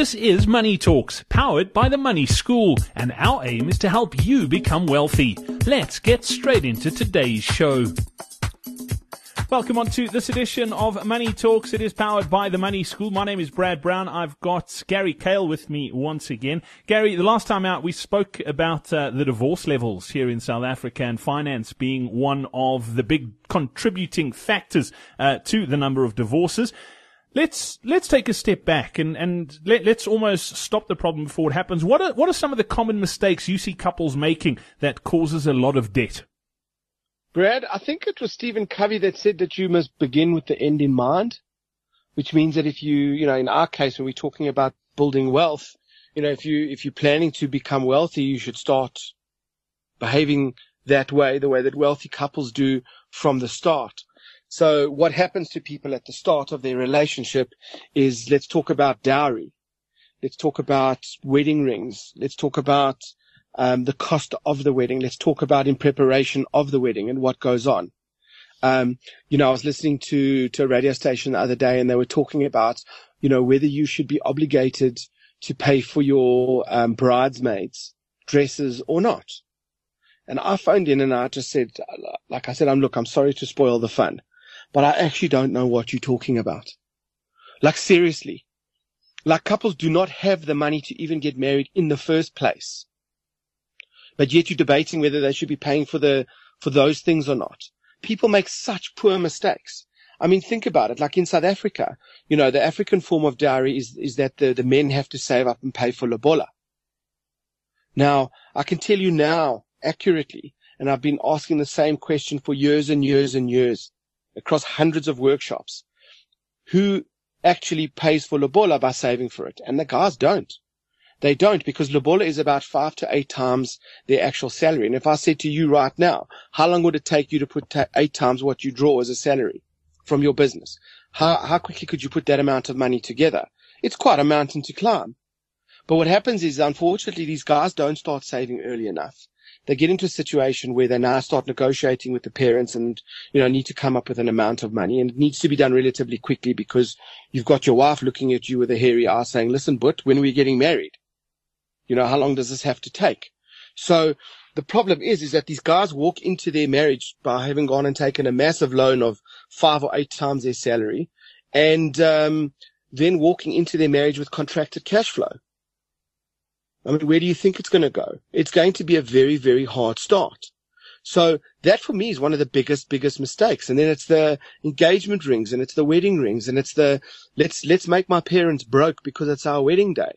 This is Money Talks, powered by the Money School, and our aim is to help you become wealthy. Let's get straight into today's show. Welcome on to this edition of Money Talks. It is powered by the Money School. My name is Brad Brown. I've got Gary Kayle with me once again. Gary, the last time out we spoke about uh, the divorce levels here in South Africa and finance being one of the big contributing factors uh, to the number of divorces. Let's let's take a step back and and let, us almost stop the problem before it happens. What are what are some of the common mistakes you see couples making that causes a lot of debt? Brad, I think it was Stephen Covey that said that you must begin with the end in mind, which means that if you, you know, in our case, when we're talking about building wealth, you know, if you, if you're planning to become wealthy, you should start behaving that way, the way that wealthy couples do from the start. So what happens to people at the start of their relationship is let's talk about dowry. Let's talk about wedding rings. Let's talk about um, the cost of the wedding. Let's talk about in preparation of the wedding and what goes on. Um, you know, I was listening to, to a radio station the other day and they were talking about, you know, whether you should be obligated to pay for your um, bridesmaids dresses or not. And I phoned in and I just said, like I said, I'm look, I'm sorry to spoil the fun but I actually don't know what you're talking about. Like seriously. Like couples do not have the money to even get married in the first place. But yet you're debating whether they should be paying for the, for those things or not. People make such poor mistakes. I mean, think about it. Like in South Africa, you know, the African form of dowry is, is that the, the men have to save up and pay for lobola. Now, I can tell you now accurately, and I've been asking the same question for years and years and years across hundreds of workshops who actually pays for Lobola by saving for it. And the guys don't. They don't because Lobola is about five to eight times their actual salary. And if I said to you right now, how long would it take you to put ta- eight times what you draw as a salary from your business? How, how quickly could you put that amount of money together? It's quite a mountain to climb. But what happens is, unfortunately, these guys don't start saving early enough they get into a situation where they now start negotiating with the parents and, you know, need to come up with an amount of money. And it needs to be done relatively quickly because you've got your wife looking at you with a hairy eye saying, listen, but when are we getting married? You know, how long does this have to take? So the problem is, is that these guys walk into their marriage by having gone and taken a massive loan of five or eight times their salary and, um, then walking into their marriage with contracted cash flow. I mean, where do you think it's going to go? It's going to be a very, very hard start. So that for me is one of the biggest, biggest mistakes. And then it's the engagement rings and it's the wedding rings and it's the let's, let's make my parents broke because it's our wedding day.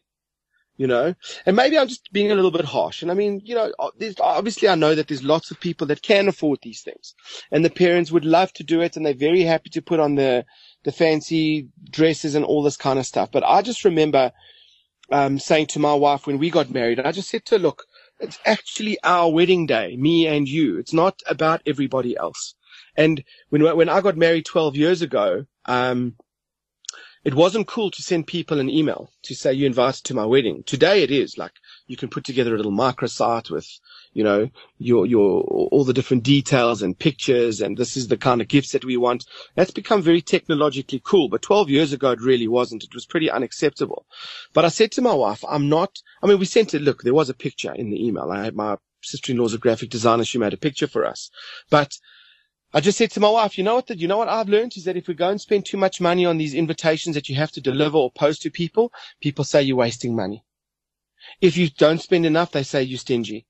You know, and maybe I'm just being a little bit harsh. And I mean, you know, uh, obviously I know that there's lots of people that can afford these things and the parents would love to do it and they're very happy to put on the, the fancy dresses and all this kind of stuff. But I just remember um, saying to my wife when we got married, I just said to her, look, it's actually our wedding day, me and you. It's not about everybody else. And when, when I got married 12 years ago, um, it wasn't cool to send people an email to say you invited to my wedding. Today it is like you can put together a little microsite with, you know, your, your, all the different details and pictures. And this is the kind of gifts that we want. That's become very technologically cool. But 12 years ago, it really wasn't. It was pretty unacceptable. But I said to my wife, I'm not, I mean, we sent it. Look, there was a picture in the email. I had my sister-in-law's a graphic designer. She made a picture for us, but I just said to my wife, you know what, you know what I've learned is that if we go and spend too much money on these invitations that you have to deliver or post to people, people say you're wasting money. If you don't spend enough, they say you're stingy.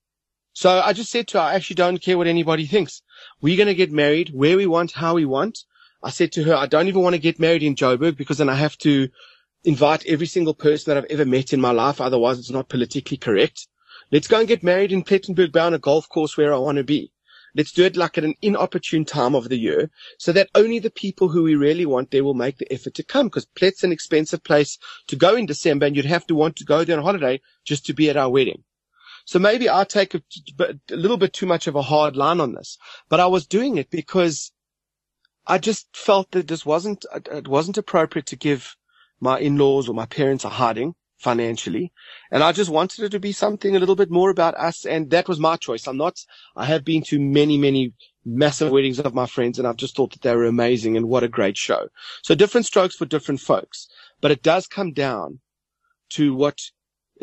So I just said to her, I actually don't care what anybody thinks. We're going to get married where we want, how we want. I said to her, I don't even want to get married in Joburg because then I have to invite every single person that I've ever met in my life. Otherwise it's not politically correct. Let's go and get married in Plettenberg on a golf course where I want to be. Let's do it like at an inopportune time of the year so that only the people who we really want there will make the effort to come because Plett's an expensive place to go in December and you'd have to want to go there on holiday just to be at our wedding. So maybe I take a, a little bit too much of a hard line on this, but I was doing it because I just felt that this wasn't, it wasn't appropriate to give my in-laws or my parents a hiding financially. And I just wanted it to be something a little bit more about us. And that was my choice. I'm not, I have been to many, many massive weddings of my friends and I've just thought that they were amazing and what a great show. So different strokes for different folks, but it does come down to what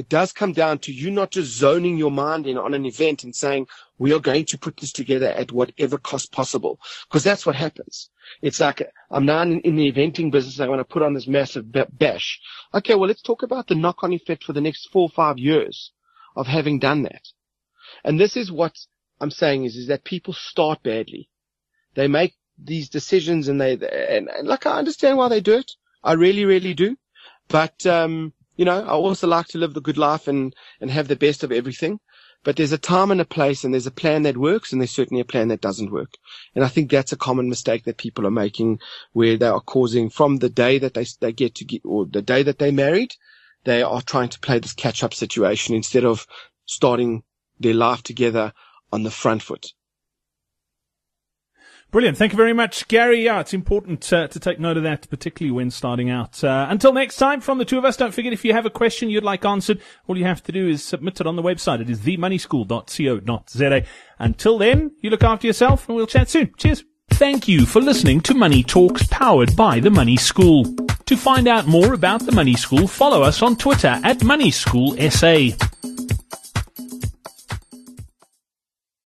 it does come down to you not just zoning your mind in on an event and saying, we are going to put this together at whatever cost possible. Because that's what happens. It's like, I'm now in, the eventing business. I want to put on this massive bash. Okay. Well, let's talk about the knock on effect for the next four or five years of having done that. And this is what I'm saying is, is that people start badly. They make these decisions and they, and, and like I understand why they do it. I really, really do. But, um, you know, I also like to live the good life and, and have the best of everything. But there's a time and a place and there's a plan that works and there's certainly a plan that doesn't work. And I think that's a common mistake that people are making where they are causing from the day that they, they get to get, or the day that they married, they are trying to play this catch up situation instead of starting their life together on the front foot. Brilliant. Thank you very much, Gary. Yeah, it's important uh, to take note of that, particularly when starting out. Uh, until next time, from the two of us, don't forget if you have a question you'd like answered, all you have to do is submit it on the website. It is themoneyschool.co.za. Until then, you look after yourself and we'll chat soon. Cheers. Thank you for listening to Money Talks powered by the Money School. To find out more about the Money School, follow us on Twitter at Money School SA.